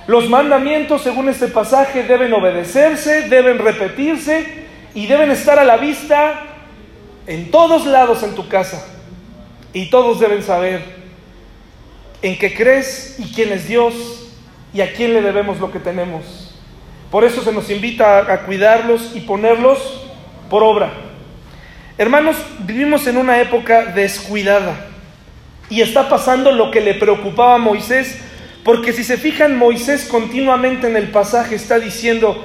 Los mandamientos, según este pasaje, deben obedecerse, deben repetirse y deben estar a la vista en todos lados en tu casa. Y todos deben saber en qué crees y quién es Dios y a quién le debemos lo que tenemos. Por eso se nos invita a cuidarlos y ponerlos por obra. Hermanos, vivimos en una época descuidada y está pasando lo que le preocupaba a Moisés porque si se fijan, Moisés continuamente en el pasaje está diciendo,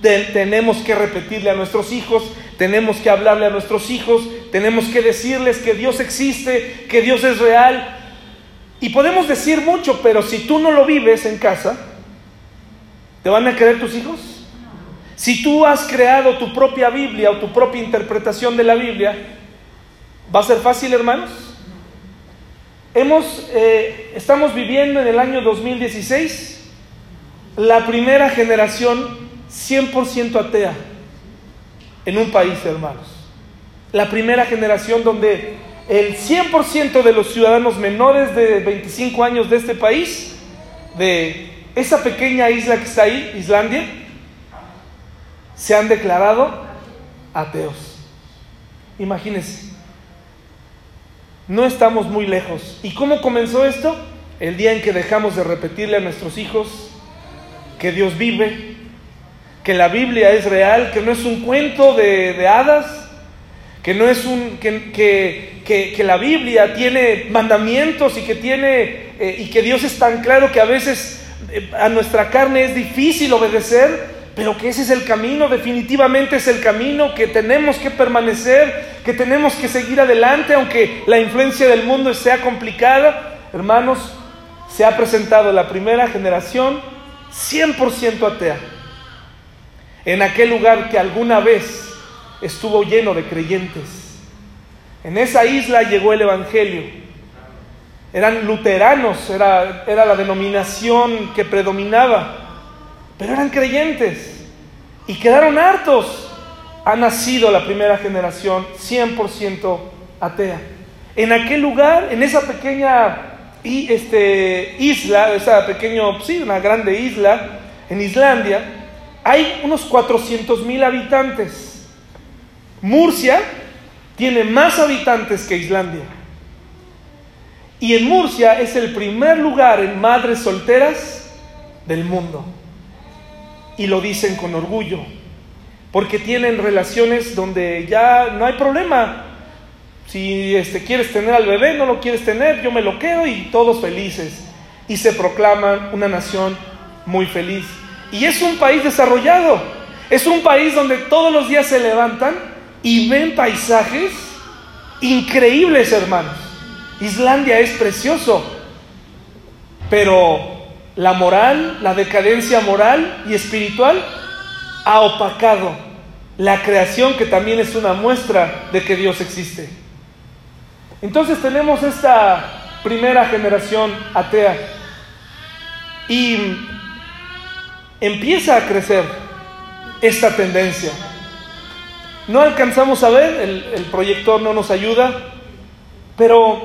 tenemos que repetirle a nuestros hijos, tenemos que hablarle a nuestros hijos, tenemos que decirles que Dios existe, que Dios es real. Y podemos decir mucho, pero si tú no lo vives en casa, ¿te van a creer tus hijos? Si tú has creado tu propia Biblia o tu propia interpretación de la Biblia, ¿va a ser fácil, hermanos? Hemos, eh, estamos viviendo en el año 2016 la primera generación 100% atea en un país, hermanos. La primera generación donde el 100% de los ciudadanos menores de 25 años de este país, de esa pequeña isla que está ahí, Islandia, se han declarado ateos. Imagínense. No estamos muy lejos. ¿Y cómo comenzó esto? El día en que dejamos de repetirle a nuestros hijos que Dios vive, que la Biblia es real, que no es un cuento de, hadas, que no es un que, que, que, la Biblia tiene mandamientos y que tiene eh, y que Dios es tan claro que a veces eh, a nuestra carne es difícil obedecer, pero que ese es el camino, definitivamente es el camino, que tenemos que permanecer, que tenemos que seguir adelante, aunque la influencia del mundo sea complicada. Hermanos, se ha presentado la primera generación 100% atea, en aquel lugar que alguna vez estuvo lleno de creyentes. En esa isla llegó el Evangelio. Eran luteranos, era, era la denominación que predominaba, pero eran creyentes y quedaron hartos. Ha nacido la primera generación 100% atea. En aquel lugar, en esa pequeña este, isla, esa pequeña, sí, una grande isla en Islandia, hay unos 400 mil habitantes. Murcia tiene más habitantes que Islandia. Y en Murcia es el primer lugar en madres solteras del mundo. Y lo dicen con orgullo, porque tienen relaciones donde ya no hay problema. Si este, quieres tener al bebé, no lo quieres tener, yo me lo quedo y todos felices. Y se proclaman una nación muy feliz. Y es un país desarrollado. Es un país donde todos los días se levantan y ven paisajes increíbles, hermanos. Islandia es precioso, pero la moral, la decadencia moral y espiritual ha opacado la creación que también es una muestra de que Dios existe. Entonces tenemos esta primera generación atea y empieza a crecer esta tendencia. No alcanzamos a ver, el, proyector no nos ayuda, pero,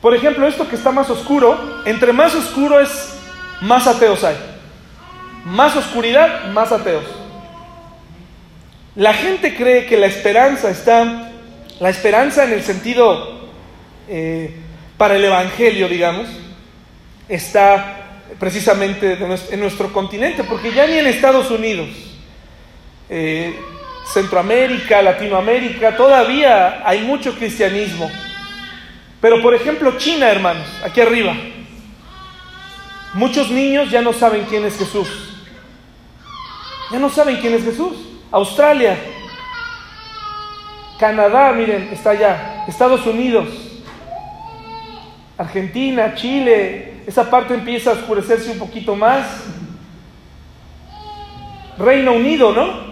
por ejemplo, esto que está más oscuro, entre más oscuro es, más ateos hay. Más oscuridad, más ateos. La gente cree que la esperanza está, la esperanza en el sentido eh, para el Evangelio, digamos, está precisamente en nuestro continente, porque ya ni en Estados Unidos, eh, Centroamérica, Latinoamérica, todavía hay mucho cristianismo. Pero por ejemplo China, hermanos, aquí arriba, muchos niños ya no saben quién es Jesús. Ya no saben quién es Jesús. Australia, Canadá, miren, está allá. Estados Unidos, Argentina, Chile, esa parte empieza a oscurecerse un poquito más. Reino Unido, ¿no?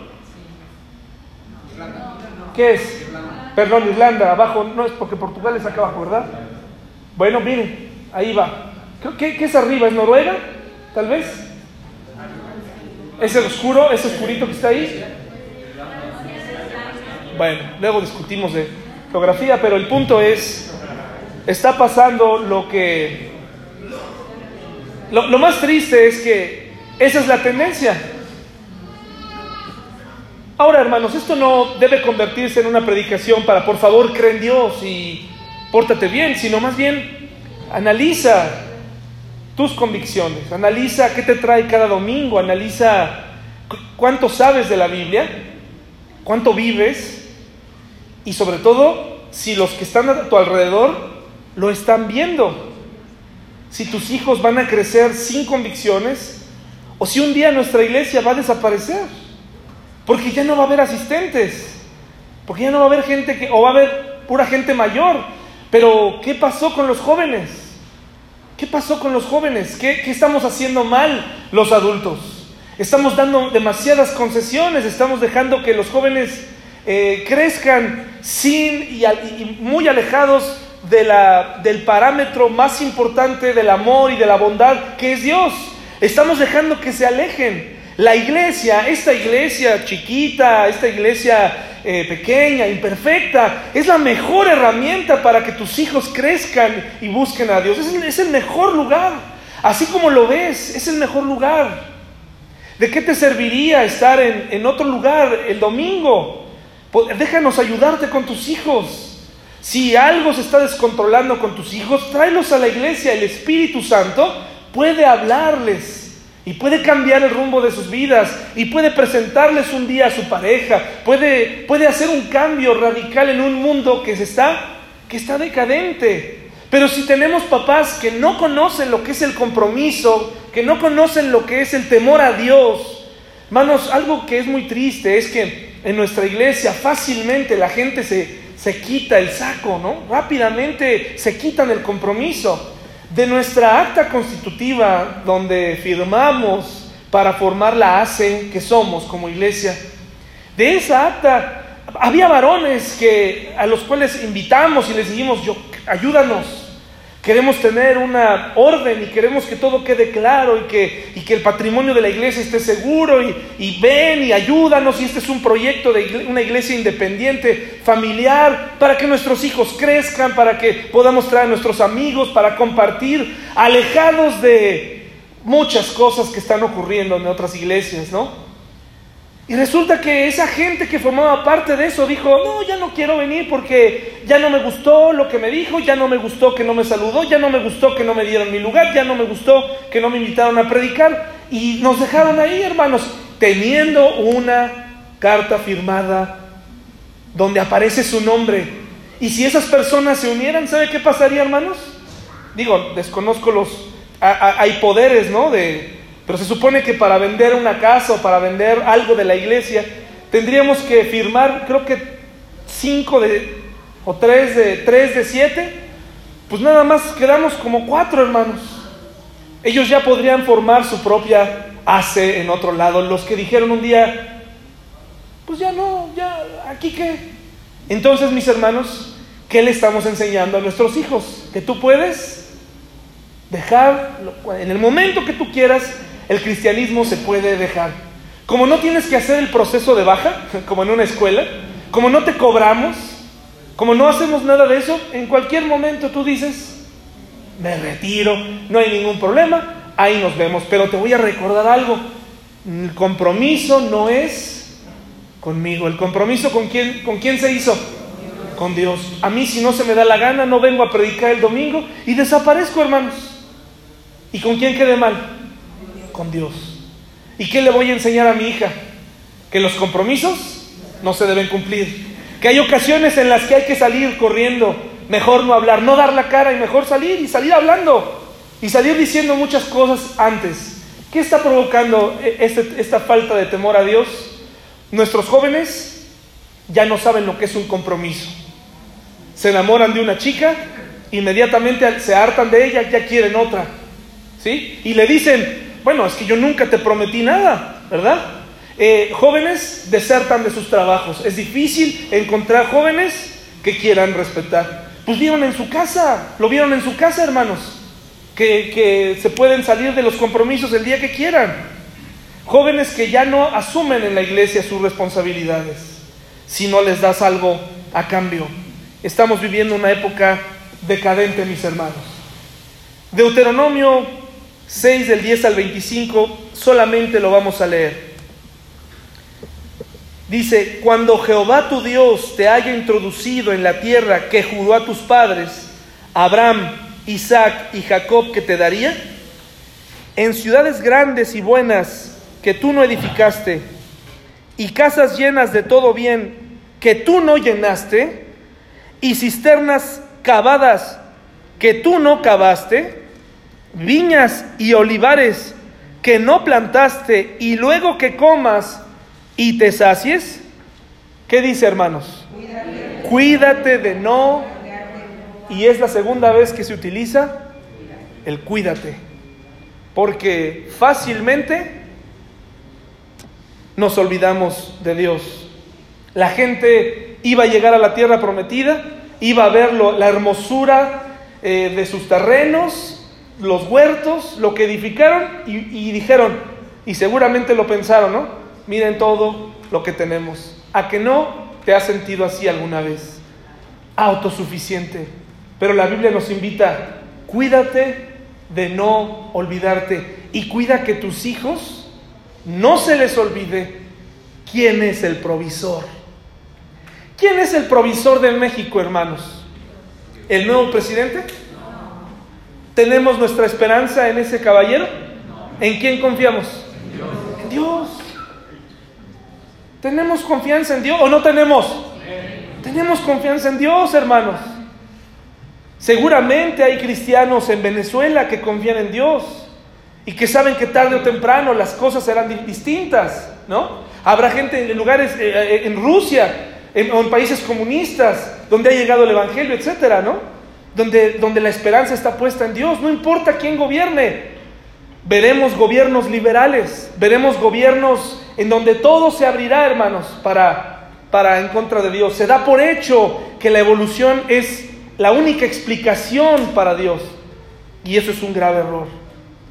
¿Qué es? Perdón, Irlanda, abajo, no es porque Portugal es acá abajo, ¿verdad? Bueno, miren, ahí va. ¿Qué, qué es arriba? ¿Es Noruega? Tal vez. ¿Es el oscuro? ¿Es oscurito que está ahí? Bueno, luego discutimos de geografía, pero el punto es está pasando lo que... Lo, más triste es que esa es la tendencia. Ahora, hermanos, esto no debe convertirse en una predicación para, por favor, cree en Dios y pórtate bien, sino más bien analiza tus convicciones, analiza qué te trae cada domingo, analiza cuánto sabes de la Biblia, cuánto vives y sobre todo si los que están a tu alrededor lo están viendo. Si tus hijos van a crecer sin convicciones o si un día nuestra iglesia va a desaparecer. Porque ya no va a haber asistentes. Porque ya no va a haber gente que, o va a haber pura gente mayor. Pero, ¿qué pasó con los jóvenes? ¿Qué pasó con los jóvenes? ¿Qué, estamos haciendo mal los adultos? Estamos dando demasiadas concesiones, estamos dejando que los jóvenes eh, crezcan sin y muy alejados de la, del parámetro más importante del amor y de la bondad, que es Dios. Estamos dejando que se alejen. La iglesia, esta iglesia chiquita, esta iglesia eh, pequeña, imperfecta, es la mejor herramienta para que tus hijos crezcan y busquen a Dios. Es, el mejor lugar. Así como lo ves, es el mejor lugar. ¿De qué te serviría estar en, en otro lugar el domingo? Déjanos ayudarte con tus hijos. Si algo se está descontrolando con tus hijos, tráelos a la iglesia. El Espíritu Santo puede hablarles y puede cambiar el rumbo de sus vidas y puede presentarles un día a su pareja. Puede, puede hacer un cambio radical en un mundo que, se está, que está decadente. Pero si tenemos papás que no conocen lo que es el compromiso, que no conocen lo que es el temor a Dios, Hermanos, algo que es muy triste es que en nuestra iglesia fácilmente la gente se, se quita el saco, ¿no? Rápidamente se quitan el compromiso. De nuestra acta constitutiva, donde firmamos para formar la ACE que somos como iglesia, de esa acta había varones que, a los cuales invitamos y les dijimos, yo, ayúdanos, Queremos tener una orden y queremos que todo quede claro y que, y que el patrimonio de la iglesia esté seguro y, y, ven y ayúdanos y este es un proyecto de una iglesia independiente, familiar, para que nuestros hijos crezcan, para que podamos traer a nuestros amigos, para compartir, alejados de muchas cosas que están ocurriendo en otras iglesias, ¿no? Y resulta que esa gente que formaba parte de eso dijo, no, ya no quiero venir porque ya no me gustó lo que me dijo, ya no me gustó que no me saludó, ya no me gustó que no me dieron mi lugar, ya no me gustó que no me invitaron a predicar. Y nos dejaron ahí, hermanos, teniendo una carta firmada donde aparece su nombre. Y si esas personas se unieran, ¿sabe qué pasaría, hermanos? Digo, desconozco los... hay poderes, ¿no? De, pero se supone que para vender una casa o para vender algo de la iglesia, tendríamos que firmar, creo que cinco de, o tres de, tres de siete, pues nada más quedamos como cuatro hermanos. Ellos ya podrían formar su propia AC en otro lado. Los que dijeron un día, pues ya no, ya, aquí qué. Entonces, mis hermanos, ¿qué le estamos enseñando a nuestros hijos? Que tú puedes dejar, en el momento que tú quieras, el cristianismo se puede dejar. Como no tienes que hacer el proceso de baja, como en una escuela, como no te cobramos, como no hacemos nada de eso, en cualquier momento tú dices, me retiro, no hay ningún problema, ahí nos vemos. Pero te voy a recordar algo, el compromiso no es conmigo, el compromiso con quién, con quién se hizo, con Dios. A mí si no se me da la gana, no vengo a predicar el domingo y desaparezco, hermanos. ¿Y con quién quede mal? con Dios. ¿Y qué le voy a enseñar a mi hija? Que los compromisos no se deben cumplir. Que hay ocasiones en las que hay que salir corriendo, mejor no hablar, no dar la cara y mejor salir y salir hablando y salir diciendo muchas cosas antes. ¿Qué está provocando e-, este, esta falta de temor a Dios? Nuestros jóvenes ya no saben lo que es un compromiso. Se enamoran de una chica, inmediatamente se hartan de ella, ya quieren otra. ¿Sí? Y le dicen, bueno, es que yo nunca te prometí nada, ¿verdad? Eh, jóvenes desertan de sus trabajos. Es difícil encontrar jóvenes que quieran respetar. Pues vieron en su casa, lo vieron en su casa, hermanos, que, que se pueden salir de los compromisos el día que quieran. Jóvenes que ya no asumen en la iglesia sus responsabilidades, si no les das algo a cambio. Estamos viviendo una época decadente, mis hermanos. Deuteronomio 6 del 10 al 25, solamente lo vamos a leer. Dice, cuando Jehová tu Dios te haya introducido en la tierra que juró a tus padres, Abraham, Isaac y Jacob que te daría, en ciudades grandes y buenas que tú no edificaste, y casas llenas de todo bien que tú no llenaste, y cisternas cavadas que tú no cavaste, viñas y olivares que no plantaste y luego que comas y te sacies? ¿Qué dice hermanos? Cuídate, de no. Y es la segunda vez que se utiliza el cuídate. Porque fácilmente nos olvidamos de Dios. La gente iba a llegar a la tierra prometida, iba a ver la hermosura eh, de sus terrenos, los huertos, lo que edificaron y, dijeron, y seguramente lo pensaron, ¿no? Miren todo lo que tenemos. ¿A que no te has sentido así alguna vez? Autosuficiente. Pero la Biblia nos invita, cuídate de no olvidarte y cuida que tus hijos no se les olvide quién es el provisor. ¿Quién es el provisor de México, hermanos? ¿El nuevo presidente? ¿Tenemos nuestra esperanza en ese caballero? ¿En quién confiamos? En Dios. ¿Tenemos confianza en Dios o no tenemos? Tenemos confianza en Dios, hermanos. Seguramente hay cristianos en Venezuela que confían en Dios y que saben que tarde o temprano las cosas serán distintas. ¿no? Habrá gente en lugares, eh, eh, en Rusia, en, o en países comunistas, donde ha llegado el Evangelio, etcétera, ¿no? Donde, donde la esperanza está puesta en Dios, no importa quién gobierne. Veremos gobiernos liberales, veremos gobiernos en donde todo se abrirá, hermanos, para, para en contra de Dios. Se da por hecho que la evolución es la única explicación para Dios. Y eso es un grave error.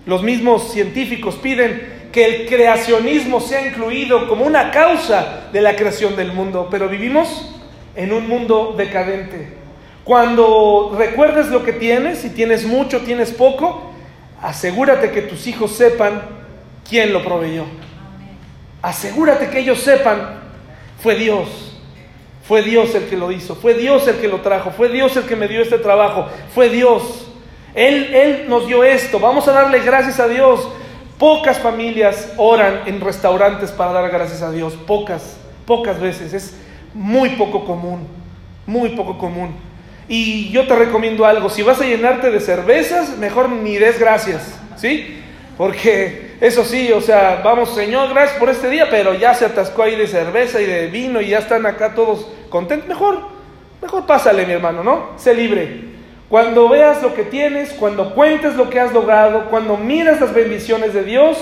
Los mismos científicos piden que el creacionismo sea incluido como una causa de la creación del mundo, pero vivimos en un mundo decadente. Cuando recuerdes lo que tienes, si tienes mucho, tienes poco, asegúrate que tus hijos sepan quién lo proveyó. Asegúrate que ellos sepan, fue Dios. Fue Dios el que lo hizo, fue Dios el que lo trajo, fue Dios el que me dio este trabajo, fue Dios. Él, Él nos dio esto, vamos a darle gracias a Dios. Pocas familias oran en restaurantes para dar gracias a Dios, pocas, pocas veces, es muy poco común, muy poco común. Y yo te recomiendo algo, si vas a llenarte de cervezas, mejor ni des gracias, ¿sí? Porque eso sí, o sea, vamos, Señor, gracias por este día, pero ya se atascó ahí de cerveza y de vino y ya están acá todos contentos. Mejor, mejor pásale, mi hermano, ¿no? Sé libre. Cuando veas lo que tienes, cuando cuentes lo que has logrado, cuando miras las bendiciones de Dios,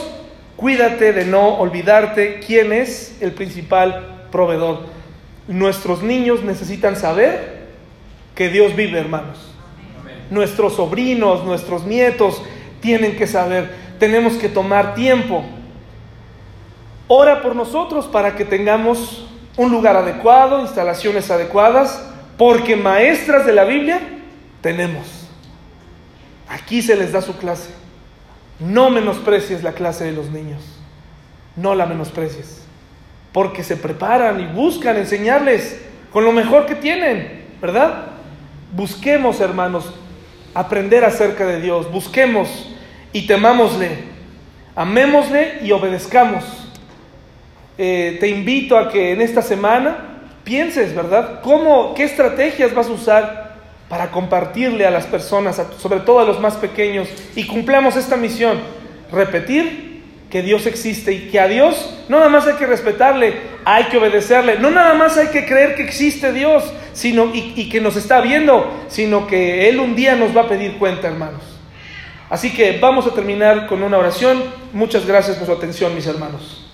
cuídate de no olvidarte quién es el principal proveedor. Nuestros niños necesitan saber que Dios vive, hermanos. Nuestros sobrinos, nuestros nietos tienen que saber tenemos que tomar tiempo. Ora por nosotros para que tengamos un lugar adecuado, instalaciones adecuadas, porque maestras de la Biblia tenemos. Aquí se les da su clase. No menosprecies la clase de los niños. No la menosprecies. Porque se preparan y buscan enseñarles con lo mejor que tienen, ¿verdad? Busquemos, hermanos, aprender acerca de Dios. Busquemos y temámosle, amémosle y obedezcamos. Eh, te invito a que en esta semana pienses, ¿verdad? ¿Cómo, qué estrategias vas a usar para compartirle a las personas, sobre todo a los más pequeños, y cumplamos esta misión? Repetir que Dios existe y que a Dios no nada más hay que respetarle, hay que obedecerle, no nada más hay que creer que existe Dios sino, y, y que nos está viendo, sino que Él un día nos va a pedir cuenta, hermanos. Así que vamos a terminar con una oración. Muchas gracias por su atención, mis hermanos.